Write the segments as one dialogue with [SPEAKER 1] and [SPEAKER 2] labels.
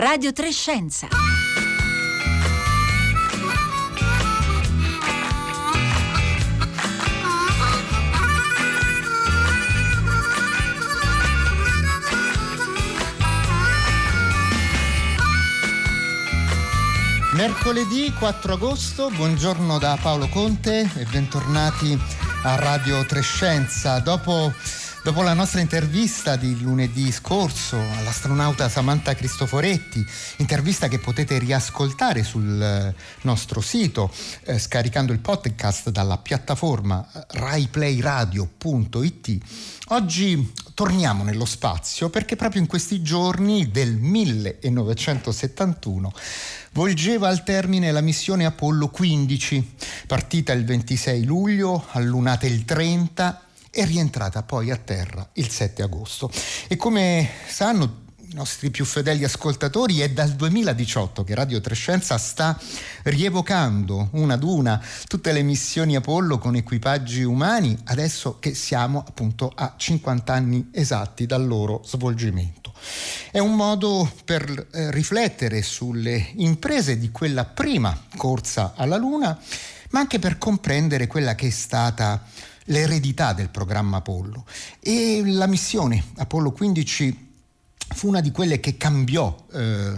[SPEAKER 1] Radio Trescenza.
[SPEAKER 2] Mercoledì 4 agosto, buongiorno da Paolo Conte e bentornati a Radio Trescenza. Dopo Dopo la nostra intervista di lunedì scorso all'astronauta Samantha Cristoforetti, intervista che potete riascoltare sul eh, nostro sito eh, scaricando il podcast dalla piattaforma eh, raiplayradio.it, oggi torniamo nello spazio perché proprio in questi giorni del 1971 volgeva al termine la missione Apollo 15, partita il 26 luglio, allunata il 30 è rientrata poi a terra il 7 agosto. E come sanno i nostri più fedeli ascoltatori, è dal 2018 che Radio Trescenza sta rievocando una ad una tutte le missioni Apollo con equipaggi umani, adesso che siamo appunto a 50 anni esatti dal loro svolgimento. È un modo per eh, riflettere sulle imprese di quella prima corsa alla Luna, ma anche per comprendere quella che è stata l'eredità del programma Apollo e la missione Apollo 15 fu una di quelle che cambiò eh,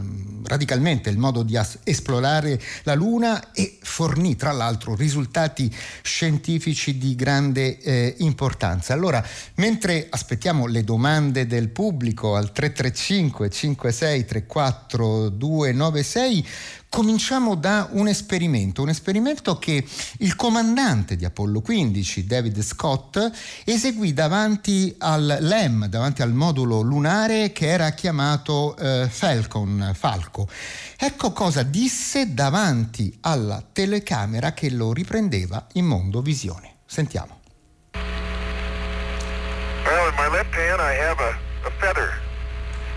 [SPEAKER 2] radicalmente il modo di as- esplorare la Luna e fornì tra l'altro risultati scientifici di grande eh, importanza. Allora, mentre aspettiamo le domande del pubblico al 335 56 34 296, Cominciamo da un esperimento, un esperimento che il comandante di Apollo 15, David Scott, eseguì davanti al LEM, davanti al modulo lunare che era chiamato eh, Falcon, Falco. Ecco cosa disse davanti alla telecamera che lo riprendeva in mondo visione. Sentiamo.
[SPEAKER 3] Well, in my left hand I have a, a feather.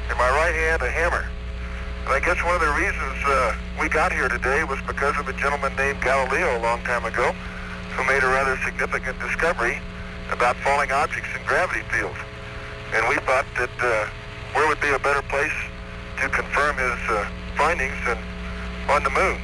[SPEAKER 3] In my right hand a hammer. And I guess one of the reasons uh, we got here today was because of a gentleman named Galileo a long time ago who made a rather significant discovery about falling objects in gravity fields. And we thought that uh, where would be a better place to confirm his uh, findings than on the moon.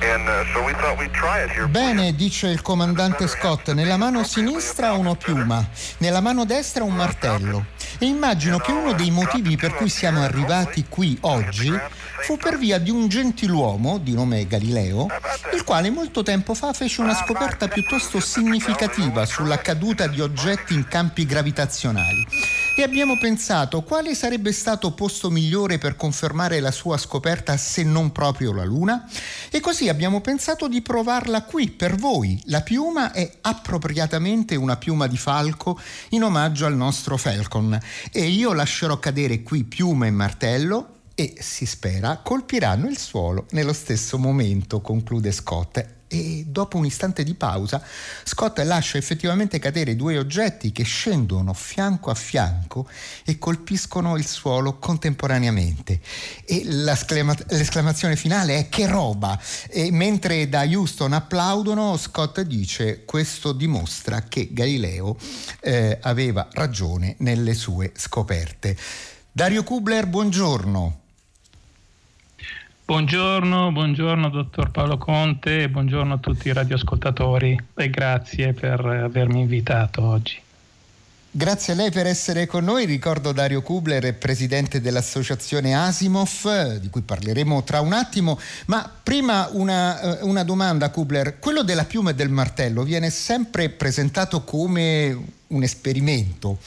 [SPEAKER 3] Uh,
[SPEAKER 2] Bene, dice il comandante Scott, nella mano sinistra uno piuma, nella mano destra un martello. E immagino che uno dei motivi per cui siamo arrivati qui oggi fu per via di un gentiluomo di nome Galileo, il quale molto tempo fa fece una scoperta piuttosto significativa sulla caduta di oggetti in campi gravitazionali e abbiamo pensato quale sarebbe stato posto migliore per confermare la sua scoperta se non proprio la Luna? E così abbiamo pensato di provarla qui per voi. La piuma è appropriatamente una piuma di falco in omaggio al nostro Falcon e io lascerò cadere qui piuma e martello e si spera colpiranno il suolo nello stesso momento, conclude Scott e dopo un istante di pausa Scott lascia effettivamente cadere due oggetti che scendono fianco a fianco e colpiscono il suolo contemporaneamente. E l'esclamazione finale è che roba! E mentre da Houston applaudono Scott dice questo dimostra che Galileo eh, aveva ragione nelle sue scoperte. Dario Kubler buongiorno
[SPEAKER 4] Buongiorno, buongiorno dottor Paolo Conte, buongiorno a tutti i radioascoltatori e grazie per avermi invitato oggi.
[SPEAKER 2] Grazie a lei per essere con noi. Ricordo Dario Kubler, presidente dell'associazione Asimov, di cui parleremo tra un attimo. Ma prima una, eh, una domanda, Kubler. Quello della piuma e del martello viene sempre presentato come un esperimento.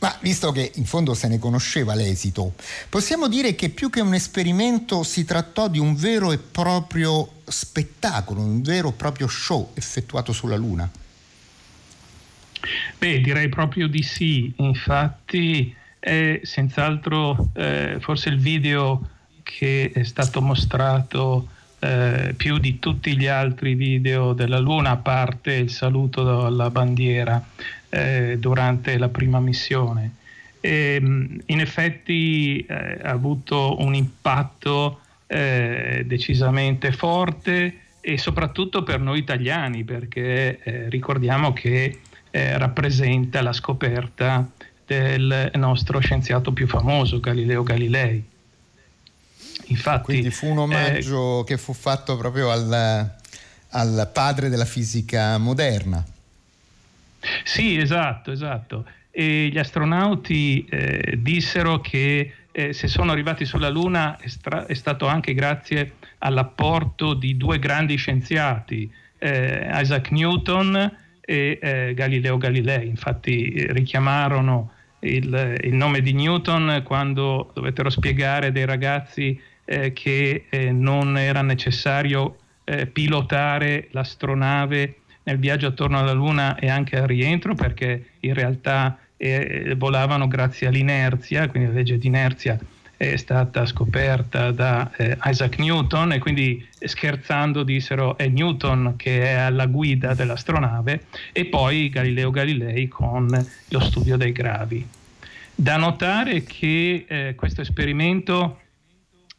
[SPEAKER 2] Ma visto che in fondo se ne conosceva l'esito, possiamo dire che più che un esperimento si trattò di un vero e proprio spettacolo, un vero e proprio show effettuato sulla Luna?
[SPEAKER 4] Beh, direi proprio di sì. Infatti è senz'altro eh, forse il video che è stato mostrato eh, più di tutti gli altri video della Luna, a parte il saluto alla bandiera eh, durante la prima missione. E, mm, in effetti eh, ha avuto un impatto eh, decisamente forte e soprattutto per noi italiani, perché eh, ricordiamo che rappresenta la scoperta del nostro scienziato più famoso, Galileo Galilei.
[SPEAKER 2] Infatti, Quindi fu un omaggio eh, che fu fatto proprio al, al padre della fisica moderna.
[SPEAKER 4] Sì, esatto, esatto. E gli astronauti eh, dissero che eh, se sono arrivati sulla Luna è, stra- è, stato anche grazie all'apporto di due grandi scienziati, eh, Isaac Newton e eh, Galileo Galilei. Infatti eh, richiamarono il, il, nome di Newton quando dovettero spiegare dei ragazzi eh, che non era necessario pilotare l'astronave nel viaggio attorno alla Luna e anche al rientro perché in realtà eh, volavano grazie all'inerzia, quindi la legge di inerzia è stata scoperta da eh, Isaac Newton e quindi scherzando dissero è Newton che è alla guida dell'astronave e poi Galileo Galilei con lo studio dei gravi. Da notare che eh, questo esperimento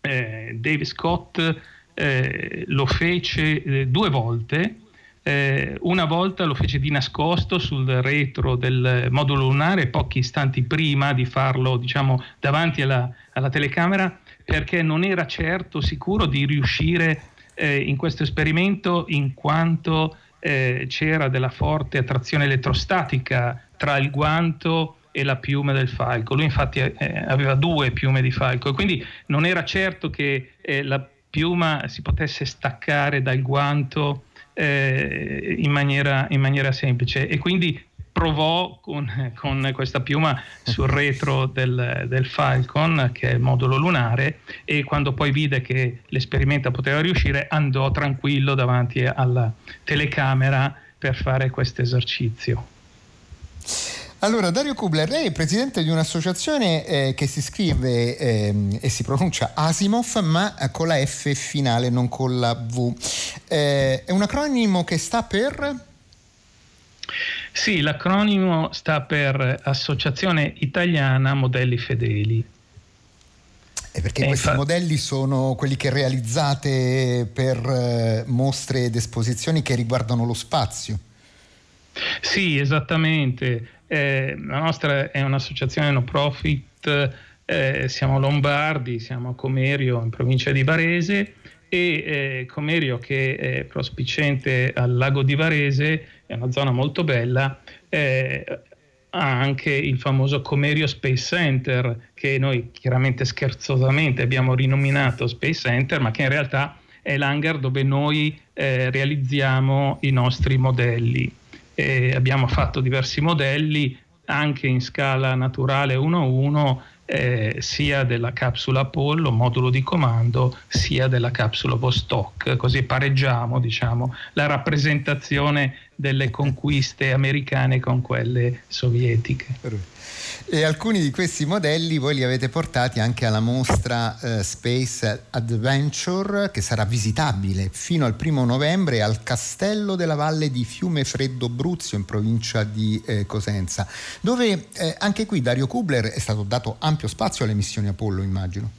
[SPEAKER 4] eh, Dave Scott eh, lo fece eh, due volte. Eh, una volta lo fece di nascosto sul retro del modulo lunare, pochi istanti prima di farlo diciamo, davanti alla, alla telecamera, perché non era certo sicuro di riuscire eh, in questo esperimento in quanto eh, c'era della forte attrazione elettrostatica tra il guanto e la piume del falco. Lui infatti eh, aveva due piume di falco e quindi non era certo che eh, la piuma si potesse staccare dal guanto eh, in, maniera, in, maniera, semplice e quindi provò con, con questa piuma sul retro del, del, Falcon, che è il modulo lunare, e quando poi vide che l'esperimento poteva riuscire, andò tranquillo davanti alla telecamera per fare questo esercizio.
[SPEAKER 2] Allora, Dario Kubler, lei è presidente di un'associazione eh, che si scrive eh, e si pronuncia Asimov, ma con la F finale, non con la V. Eh, è un acronimo che sta per...
[SPEAKER 4] Sì, l'acronimo sta per Associazione Italiana Modelli Fedeli.
[SPEAKER 2] E perché e questi fa... modelli sono quelli che realizzate per eh, mostre ed esposizioni che riguardano lo spazio.
[SPEAKER 4] Sì, esattamente. Eh, la nostra è un'associazione no profit, eh, siamo lombardi, siamo a Comerio in provincia di Varese e eh, Comerio che è prospicente al lago di Varese, è una zona molto bella, eh, ha anche il famoso Comerio Space Center che noi chiaramente scherzosamente abbiamo rinominato Space Center ma che in realtà è l'hangar dove noi eh, realizziamo i nostri modelli eh, abbiamo fatto diversi modelli anche in scala naturale 1 a 1 eh, sia della capsula Apollo, modulo di comando, sia della capsula Vostok, così pareggiamo diciamo, la rappresentazione delle conquiste americane con quelle sovietiche.
[SPEAKER 2] E alcuni di questi modelli voi li avete portati anche alla mostra eh, Space Adventure che sarà visitabile fino al primo novembre al Castello della Valle di Fiume Freddo Bruzio in provincia di eh, Cosenza, dove eh, anche qui Dario Kubler è stato dato ampio spazio alle missioni Apollo, immagino.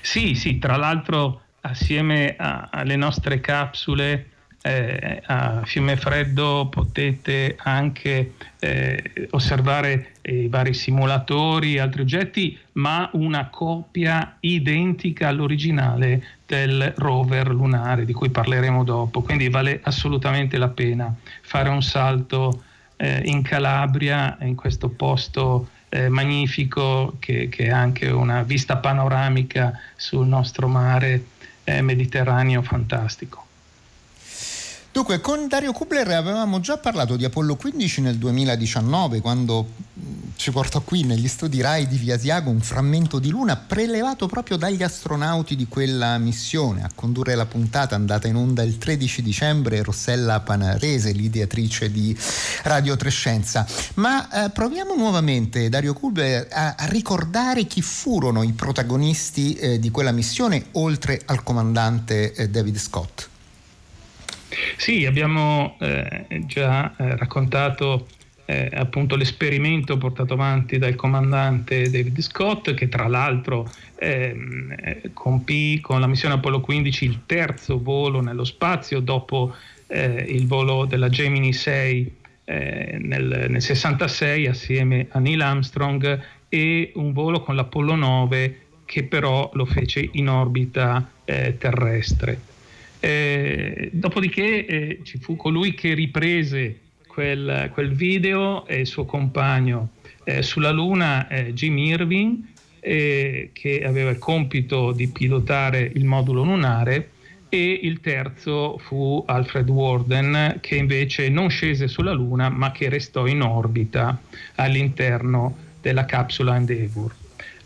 [SPEAKER 4] Sì, sì, tra l'altro assieme a, alle nostre capsule eh, a Fiume Freddo potete anche eh, osservare i vari simulatori, altri oggetti, ma una copia identica all'originale del rover lunare di cui parleremo dopo. Quindi vale assolutamente la pena fare un salto eh, in Calabria, in questo posto eh, magnifico che, che, ha anche una vista panoramica sul nostro mare eh, Mediterraneo fantastico.
[SPEAKER 2] Dunque, con Dario Kubler avevamo già parlato di Apollo 15 nel 2019, quando ci portò qui negli studi RAI di Via Siago un frammento di luna prelevato proprio dagli astronauti di quella missione. A condurre la puntata andata in onda il 13 dicembre Rossella Panarese, l'ideatrice di Radio Trescenza. Ma eh, proviamo nuovamente, Dario Kubler, a, a, ricordare chi furono i protagonisti eh, di quella missione, oltre al comandante eh, David Scott.
[SPEAKER 4] Sì, abbiamo eh, già eh, raccontato eh, appunto l'esperimento portato avanti dal comandante David Scott, che tra l'altro ehm, eh, compì con la missione Apollo 15 il terzo volo nello spazio dopo eh, il volo della Gemini 6 eh, nel, nel 66 assieme a Neil Armstrong e un volo con l'Apollo 9 che però lo fece in orbita eh, terrestre. Eh, dopodiché eh, ci fu colui che riprese quel, quel video e il suo compagno eh, sulla Luna, eh, Jim Irving, che aveva il compito di pilotare il modulo lunare e il terzo fu Alfred Warden che invece non scese sulla Luna ma che restò in orbita all'interno della capsula Endeavour.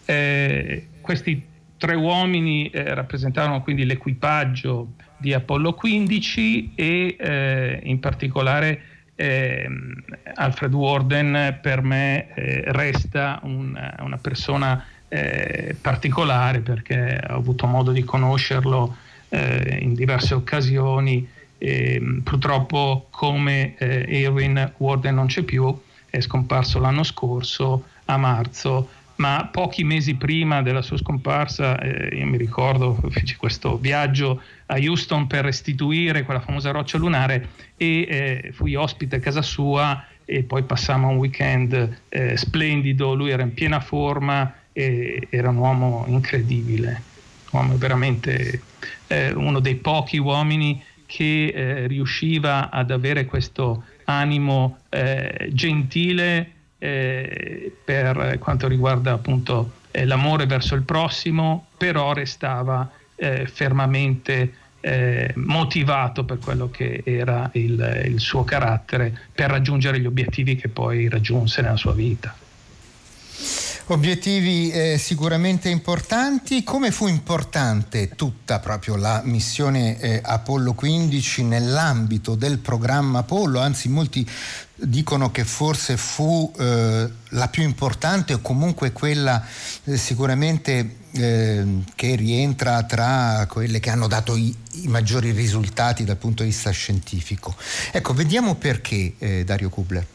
[SPEAKER 4] Eh, questi tre uomini eh, rappresentarono quindi l'equipaggio di Apollo 15 e eh, in particolare ehm, Alfred Warden per me eh, resta un, una persona eh, particolare perché ho avuto modo di conoscerlo eh, in diverse occasioni. E, purtroppo come eh, Erwin Warden non c'è più, è scomparso l'anno scorso a marzo, ma pochi mesi prima della sua scomparsa, eh, io mi ricordo, feci questo viaggio a Houston per restituire quella famosa roccia lunare e eh, fui ospite a casa sua e poi passammo un weekend eh, splendido, lui era in piena forma e era un uomo incredibile, un uomo veramente eh, uno dei pochi uomini che eh, riusciva ad avere questo animo eh, gentile eh, per quanto riguarda appunto eh, l'amore verso il prossimo, però restava eh, fermamente motivato per quello che era il, il suo carattere per raggiungere gli obiettivi che poi raggiunse nella sua vita.
[SPEAKER 2] Obiettivi eh, sicuramente importanti. Come fu importante tutta proprio la missione eh, Apollo 15 nell'ambito del programma Apollo? Anzi, molti dicono che forse fu eh, la più importante o comunque quella eh, sicuramente eh, che rientra tra quelle che hanno dato i, i, maggiori risultati dal punto di vista scientifico. Ecco, vediamo perché eh, Dario Kubler.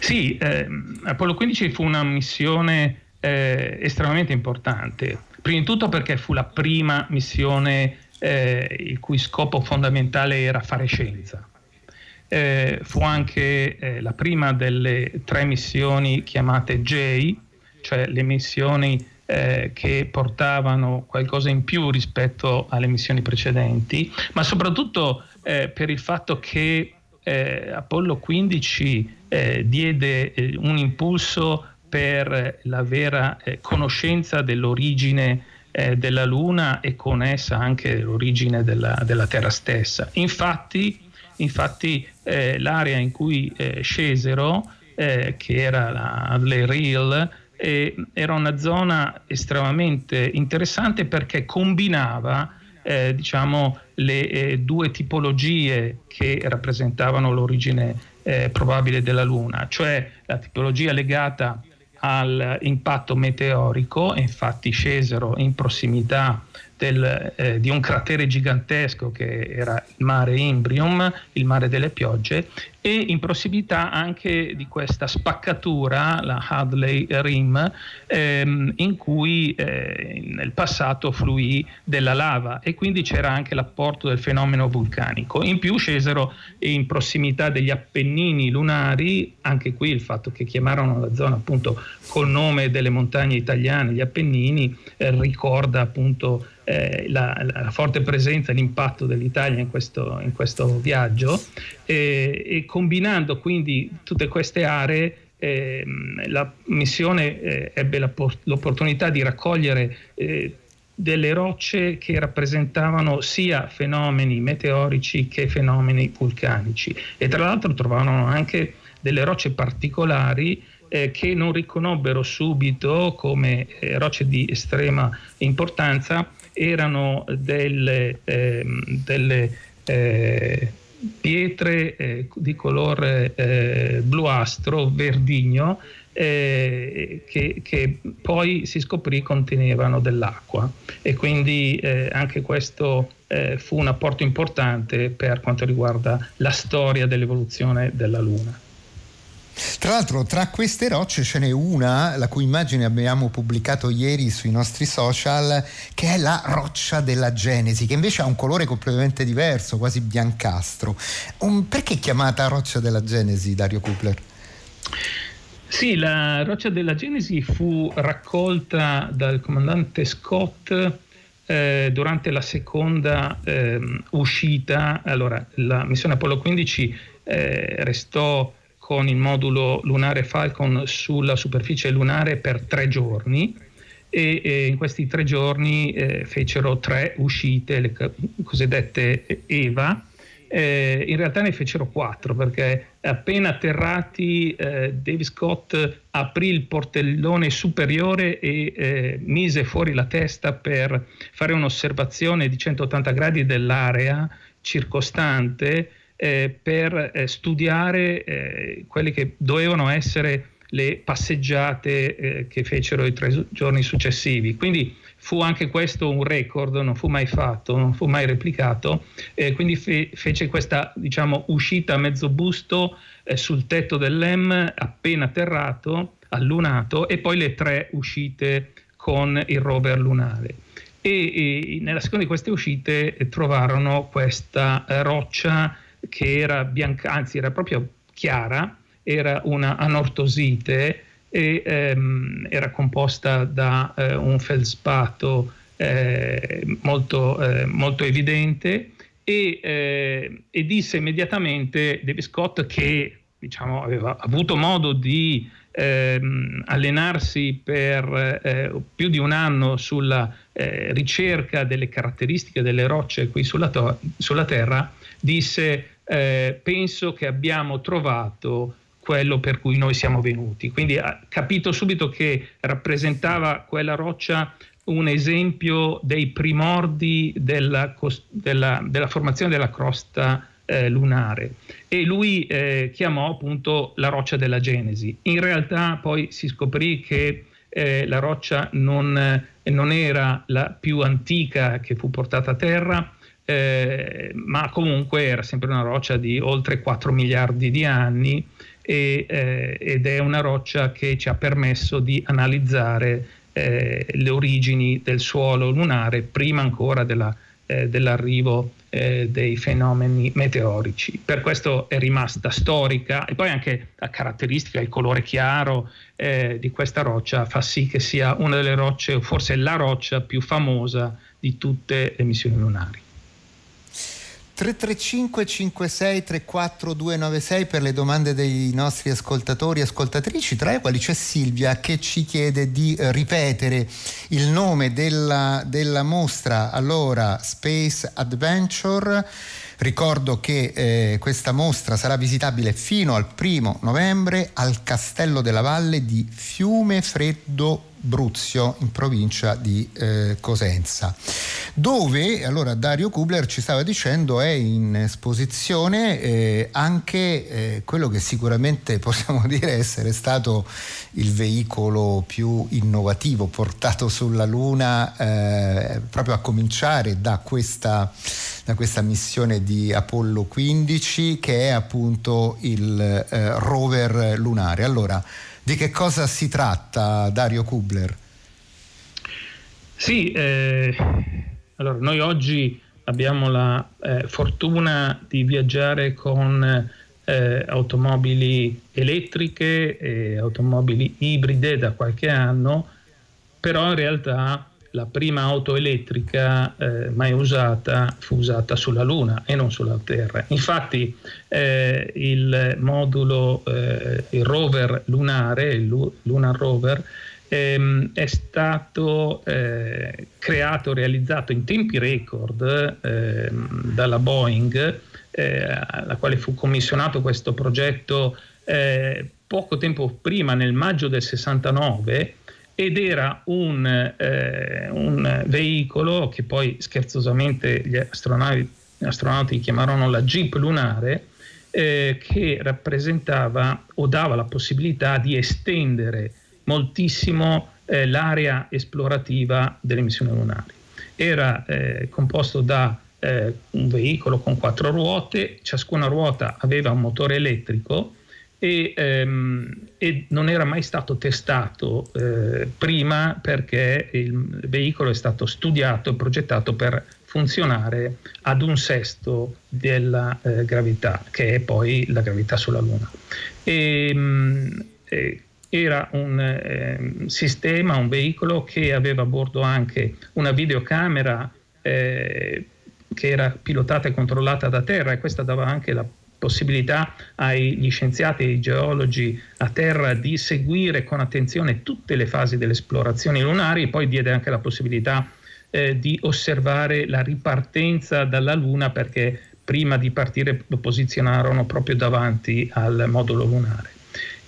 [SPEAKER 4] Sì, eh, Apollo 15 fu una missione eh, estremamente importante, prima di tutto perché fu la prima missione eh, il cui scopo fondamentale era fare scienza. Eh, fu anche eh, la prima delle tre missioni chiamate J, cioè le missioni eh, che portavano qualcosa in più rispetto alle missioni precedenti, ma soprattutto per il fatto che Apollo 15 eh, diede eh, un impulso per la vera eh, conoscenza dell'origine eh, della Luna e con essa anche l'origine della, della Terra stessa. Infatti, infatti eh, l'area in cui eh, scesero, che era la Hadley Reel, era una zona estremamente interessante perché combinava eh, diciamo, le due tipologie che rappresentavano l'origine eh, probabile della Luna, cioè la tipologia legata all'impatto meteorico, infatti scesero in prossimità del, eh, di un cratere gigantesco che era il mare Imbrium, il mare delle piogge, e in prossimità anche di questa spaccatura, la Hadley Rim, ehm, in cui eh, nel passato fluì della lava e quindi c'era anche l'apporto del fenomeno vulcanico. In più scesero in prossimità degli Appennini lunari, anche qui il fatto che chiamarono la zona appunto col nome delle montagne italiane, gli Appennini, eh, ricorda appunto eh, la, la, forte presenza e l'impatto dell'Italia in questo, in questo viaggio. Eh, e combinando quindi tutte queste aree eh, la missione eh, ebbe la, l'opportunità di raccogliere eh, delle rocce che rappresentavano sia fenomeni meteorici che fenomeni vulcanici. E tra l'altro trovarono anche delle rocce particolari eh, che non riconobbero subito come eh, rocce di estrema importanza erano delle, ehm, delle eh, pietre eh, di colore eh, bluastro, verdigno, eh, che, che, poi si scoprì contenevano dell'acqua e quindi eh, anche questo eh, fu un apporto importante per quanto riguarda la storia dell'evoluzione della Luna.
[SPEAKER 2] Tra l'altro tra queste rocce ce n'è una, la cui immagine abbiamo pubblicato ieri sui nostri social, che è la roccia della Genesi, che invece ha un colore completamente diverso, quasi biancastro. Um, perché chiamata roccia della Genesi, Dario Kupler?
[SPEAKER 4] Sì, la roccia della Genesi fu raccolta dal comandante Scott eh, durante la seconda eh, uscita. Allora, la missione Apollo 15 eh, restò con il modulo lunare Falcon sulla superficie lunare per tre giorni e, e in questi tre giorni eh, fecero tre uscite, le cosiddette EVA. Eh, in realtà ne fecero quattro perché appena atterrati eh, Dave Scott aprì il portellone superiore e eh, mise fuori la testa per fare un'osservazione di 180 gradi dell'area circostante eh, per eh, studiare eh, quelle che dovevano essere le passeggiate eh, che fecero i tre giorni successivi. Quindi fu anche questo un record, non fu mai fatto, non fu mai replicato, eh, quindi fe- fece questa diciamo, uscita a mezzo busto eh, sul tetto dell'EM appena atterrato, allunato, e poi le tre uscite con il rover lunare. E, e nella seconda di queste uscite trovarono questa roccia che era bianca, anzi era proprio chiara, era una anortosite e ehm, era composta da eh, un feldspato eh, molto, eh, molto, evidente e, eh, e, disse immediatamente David Scott che diciamo, aveva avuto modo di ehm, allenarsi per eh, più di un anno sulla eh, ricerca delle caratteristiche delle rocce qui sulla, to- sulla Terra, disse penso che abbiamo trovato quello per cui noi siamo venuti. Quindi ha capito subito che rappresentava quella roccia un esempio dei primordi della, della, della formazione della crosta eh, lunare e lui eh, chiamò appunto la roccia della Genesi. In realtà poi si scoprì che eh, la roccia non, non, era la più antica che fu portata a terra, eh, ma comunque era sempre una roccia di oltre 4 miliardi di anni e, eh, ed è una roccia che ci ha permesso di analizzare eh, le origini del suolo lunare prima ancora della, eh, dell'arrivo eh, dei fenomeni meteorici. Per questo è rimasta storica e poi anche la caratteristica, il colore chiaro eh, di questa roccia fa sì che sia una delle rocce, forse la roccia più famosa di tutte le missioni lunari.
[SPEAKER 2] 335 56 34 296 per le domande dei nostri ascoltatori e ascoltatrici, tra le quali c'è Silvia che ci chiede di ripetere il nome della, della mostra, allora Space Adventure. Ricordo che eh, questa mostra sarà visitabile fino al primo novembre al Castello della Valle di Fiume Freddo Bruzio in provincia di eh, Cosenza dove allora Dario Kubler ci stava dicendo è in esposizione eh, anche eh, quello che sicuramente possiamo dire essere stato il veicolo più innovativo portato sulla Luna eh, proprio a cominciare da questa, da questa missione di Apollo 15 che è appunto il eh, rover lunare. Allora, di che cosa si tratta, Dario Kubler?
[SPEAKER 4] Sì, eh, allora noi oggi abbiamo la eh, fortuna di viaggiare con eh, automobili elettriche e automobili ibride da qualche anno, però in realtà la prima auto elettrica eh, mai usata fu usata sulla Luna e non sulla Terra. Infatti eh, il modulo, eh, il rover lunare, il Lunar Rover, ehm, è stato eh, creato, realizzato in tempi record ehm, dalla Boeing, eh, alla quale fu commissionato questo progetto eh, poco tempo prima, nel maggio del 69, ed era un, eh, un veicolo che poi scherzosamente gli astronauti, gli astronauti chiamarono la Jeep lunare, eh, che rappresentava o dava la possibilità di estendere moltissimo eh, l'area esplorativa delle missioni lunari. Era eh, composto da eh, un veicolo con quattro ruote, ciascuna ruota aveva un motore elettrico e, ehm, e, non era mai stato testato eh, prima perché il veicolo è stato studiato e progettato per funzionare ad un sesto della eh, gravità, che è poi la gravità sulla Luna. Ehm, e era un eh, sistema, un veicolo che aveva a bordo anche una videocamera eh, che era pilotata e controllata da terra e questa dava anche la possibilità agli scienziati e ai geologi a terra di seguire con attenzione tutte le fasi delle esplorazioni lunari, poi diede anche la possibilità eh, di osservare la ripartenza dalla Luna perché prima di partire lo posizionarono proprio davanti al modulo lunare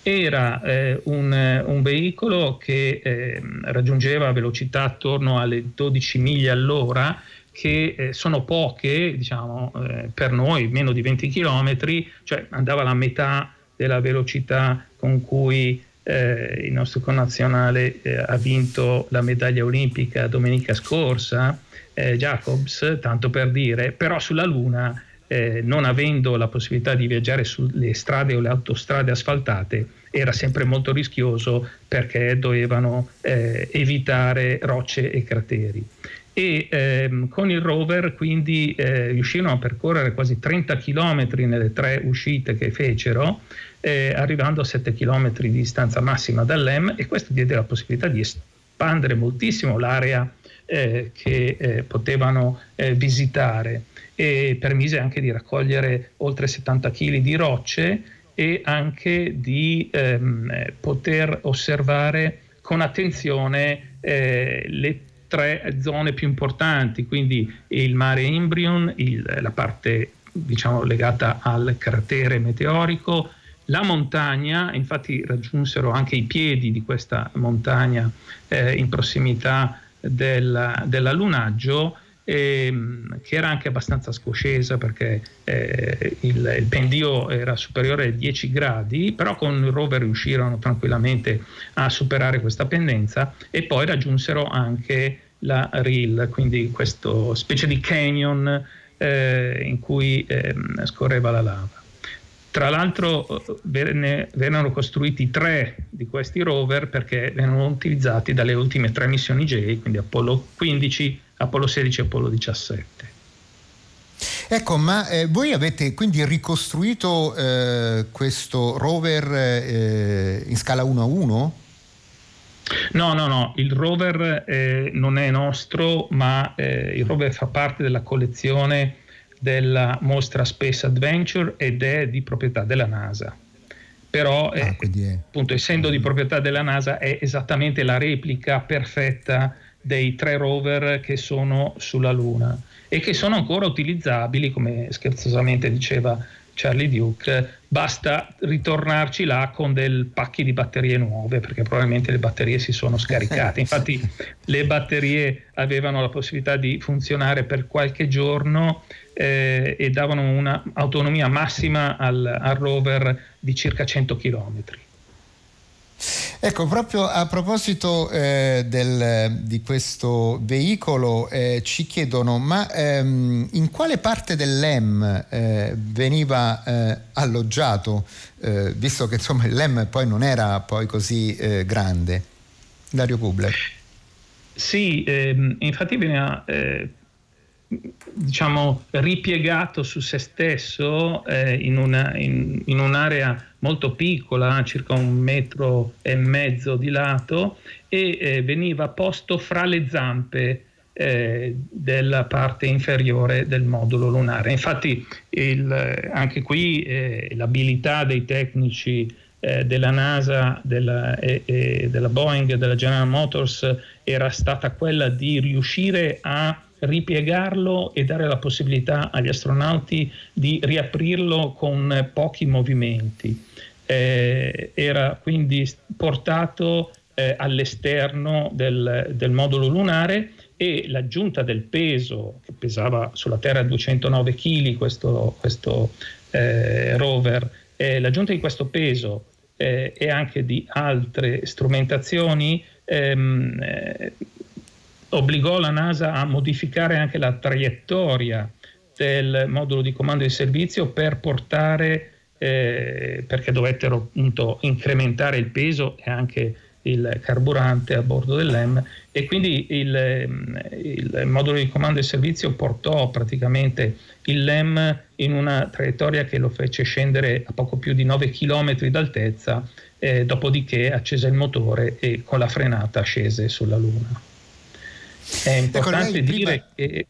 [SPEAKER 4] era eh, un, un, veicolo che eh, raggiungeva velocità attorno alle 12 miglia all'ora, che eh, sono poche, diciamo, eh, per noi, meno di 20 km, cioè andava alla metà della velocità con cui eh, il nostro connazionale eh, ha vinto la medaglia olimpica domenica scorsa, Jacobs, tanto per dire, però sulla Luna eh, non avendo la possibilità di viaggiare sulle strade o le autostrade asfaltate, era sempre molto rischioso perché dovevano eh, evitare rocce e crateri. E ehm, con il rover quindi eh, riuscirono a percorrere quasi 30 km nelle tre uscite che fecero, eh, arrivando a 7 km di distanza massima dall'EM e questo diede la possibilità di espandere moltissimo l'area eh, che eh, potevano visitare e permise anche di raccogliere oltre 70 kg di rocce e anche di ehm, poter osservare con attenzione eh, le tre zone più importanti, quindi il mare Imbrium, il, la parte diciamo, legata al cratere meteorico, la montagna, infatti raggiunsero anche i piedi di questa montagna eh, in prossimità del, dell'allunaggio ehm, che era anche abbastanza scoscesa perché eh, il, il, pendio era superiore ai 10 gradi, però con il rover riuscirono tranquillamente a superare questa pendenza e poi raggiunsero anche la RIL, quindi questa specie di canyon eh, in cui eh, scorreva la lava. Tra l'altro venne, vennero costruiti tre di questi rover perché vennero utilizzati dalle ultime tre missioni J, quindi Apollo 15, Apollo 16 e Apollo 17.
[SPEAKER 2] Ecco, ma eh, voi avete quindi ricostruito eh, questo rover eh, in scala 1 a 1?
[SPEAKER 4] No, no, no, il rover eh, non è nostro, ma eh, il rover fa parte della collezione della mostra Space Adventure ed è di proprietà della NASA. Però, ah, è, appunto, essendo di proprietà della NASA, è esattamente la replica perfetta dei tre rover che sono sulla Luna e che sono ancora utilizzabili, come scherzosamente diceva Charlie Duke, basta ritornarci là con del pacchi di batterie nuove perché probabilmente le batterie si sono scaricate. Infatti le batterie avevano la possibilità di funzionare per qualche giorno eh, e davano un'autonomia massima al, al rover di circa 100 chilometri.
[SPEAKER 2] Ecco, proprio a proposito eh, del, di questo veicolo, eh, ci chiedono, ma ehm, in quale parte dell'EM eh, veniva eh, alloggiato, eh, visto che insomma l'EM poi non era poi così eh, grande? Dario Kubler.
[SPEAKER 4] Sì, ehm, infatti veniva diciamo, ripiegato su se stesso eh, in, una, in, in, un'area molto piccola, circa un metro e mezzo di lato, e eh, veniva posto fra le zampe eh, della parte inferiore del modulo lunare. Infatti il, anche qui eh, l'abilità dei tecnici eh, della NASA, della, e, e della Boeing, della General Motors era stata quella di riuscire a ripiegarlo e dare la possibilità agli astronauti di riaprirlo con pochi movimenti. Eh, era quindi portato eh, all'esterno del, del, modulo lunare e l'aggiunta del peso, che pesava sulla Terra 209 kg questo, questo eh, rover, l'aggiunta di questo peso eh, e anche di altre strumentazioni ehm, eh, obbligò la NASA a modificare anche la traiettoria del modulo di comando di servizio per portare, eh, perché dovettero appunto incrementare il peso e anche il carburante a bordo dell'EM e quindi il, il, modulo di comando e servizio portò praticamente il LEM in una traiettoria che lo fece scendere a poco più di 9 km d'altezza, eh, dopodiché accese il motore e con la frenata scese sulla Luna. È importante ecco, dire prima... che...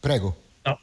[SPEAKER 2] Prego.
[SPEAKER 4] No,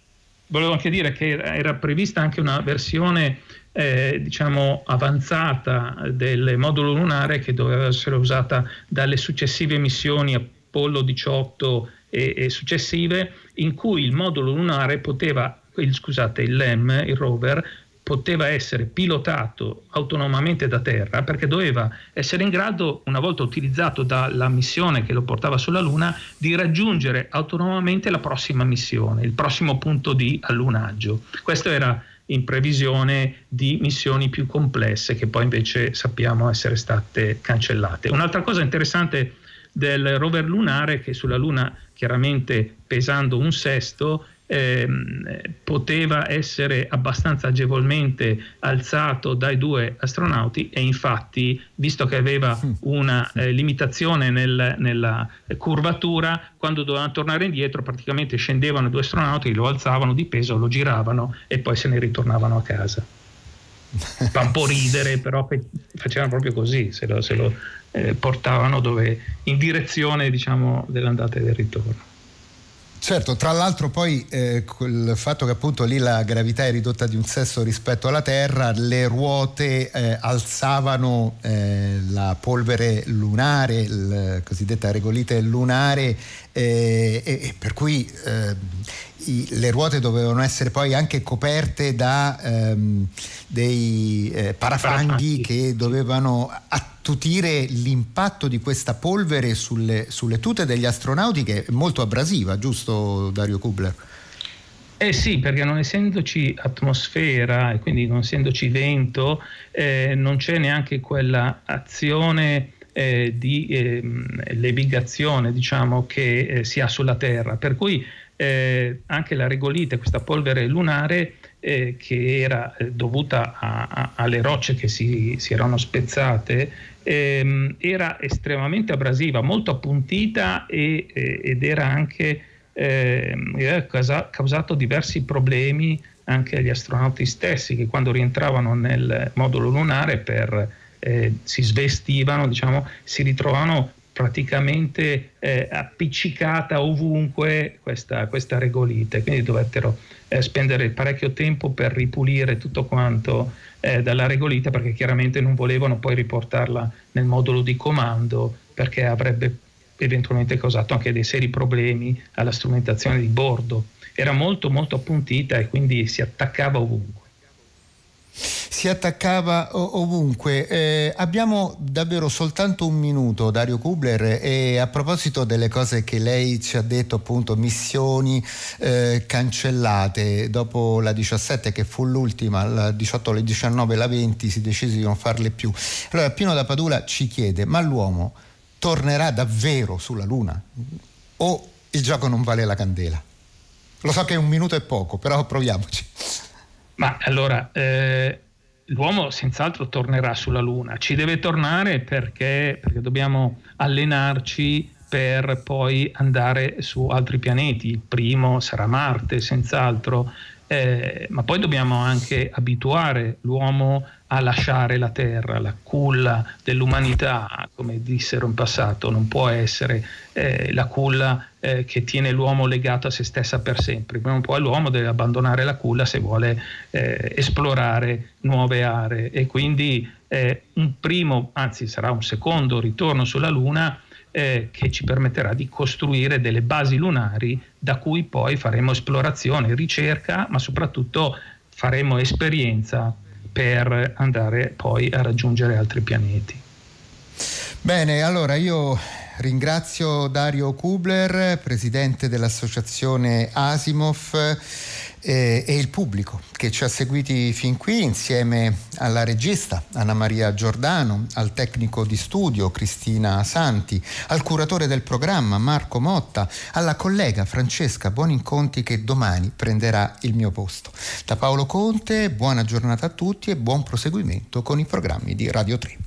[SPEAKER 4] volevo anche dire che era prevista anche una versione eh, diciamo avanzata del modulo lunare che doveva essere usata dalle successive missioni Apollo 18 e, e successive in cui il modulo lunare poteva il, scusate, il LEM, il rover, poteva essere pilotato autonomamente da terra perché doveva essere in grado, una volta utilizzato dalla missione che lo portava sulla Luna, di raggiungere autonomamente la prossima missione, il prossimo punto di allunaggio. Questo era in previsione di missioni più complesse che poi invece sappiamo essere state cancellate. Un'altra cosa interessante del rover lunare che sulla Luna chiaramente pesando un sesto ehm, poteva essere abbastanza agevolmente alzato dai due astronauti e infatti visto che aveva una eh, limitazione nel, nella curvatura quando dovevano tornare indietro praticamente scendevano due astronauti lo alzavano di peso lo giravano e poi se ne ritornavano a casa. Fa un po' ridere però facevano proprio così se lo, se lo eh, portavano dove, in direzione diciamo, dell'andata e del ritorno
[SPEAKER 2] Certo, tra l'altro poi eh, il fatto che appunto lì la gravità è ridotta di un sesto rispetto alla Terra, le ruote eh, alzavano eh, la polvere lunare, la cosiddetta regolite lunare, eh, e, e, per cui eh, i, le ruote dovevano essere poi anche coperte da ehm, dei eh, parafanghi che dovevano attutire l'impatto di questa polvere sulle, sulle tute degli astronauti che è molto abrasiva, giusto Dario Kubler?
[SPEAKER 4] Eh sì, perché non essendoci atmosfera e quindi non essendoci vento, eh, non c'è neanche quella azione eh, di eh, levigazione diciamo, che eh, si ha sulla Terra. Per cui eh, anche la regolite, questa polvere lunare, eh, che era eh, dovuta a, a, alle rocce che si, si erano spezzate, ehm, era estremamente abrasiva, molto appuntita e, ed era anche eh, causato diversi problemi anche agli astronauti stessi che quando rientravano nel modulo lunare per, eh, si svestivano, diciamo, si ritrovavano praticamente eh, appiccicata ovunque questa, questa, regolite, quindi dovettero eh, spendere parecchio tempo per ripulire tutto quanto eh, dalla regolite perché chiaramente non volevano poi riportarla nel modulo di comando perché avrebbe eventualmente causato anche dei seri problemi alla strumentazione di bordo. Era molto molto appuntita e quindi si attaccava ovunque
[SPEAKER 2] si attaccava ovunque. Eh, abbiamo davvero soltanto un minuto, Dario Kubler, e a proposito delle cose che lei ci ha detto, appunto, missioni eh, cancellate dopo la 17 che fu l'ultima, la 18, la 19, la 20 si decise di non farle più. Allora Pino da Padula ci chiede, ma l'uomo tornerà davvero sulla Luna? O il gioco non vale la candela? Lo so che è un minuto e poco, però proviamoci.
[SPEAKER 4] Ma allora, eh, l'uomo senz'altro tornerà sulla Luna, ci deve tornare perché, perché dobbiamo allenarci per poi andare su altri pianeti. Il primo sarà Marte, senz'altro, eh, ma poi dobbiamo anche abituare l'uomo a lasciare la terra, la culla dell'umanità, come dissero in passato, non può essere eh, la culla eh, che tiene l'uomo legato a se stessa per sempre, prima o poi l'uomo deve abbandonare la culla se vuole eh, esplorare nuove aree e quindi eh, un primo, anzi sarà un secondo ritorno sulla Luna eh, che ci permetterà di costruire delle basi lunari da cui poi faremo esplorazione, ricerca, ma soprattutto faremo esperienza per andare poi a raggiungere altri pianeti.
[SPEAKER 2] Bene, allora io ringrazio Dario Kubler, presidente dell'associazione Asimov eh, e il pubblico che ci ha seguiti fin qui insieme alla regista Anna Maria Giordano, al tecnico di studio Cristina Santi, al curatore del programma Marco Motta, alla collega Francesca Buoninconti che domani prenderà il mio posto. Da Paolo Conte, buona giornata a tutti e buon proseguimento con i programmi di Radio 3.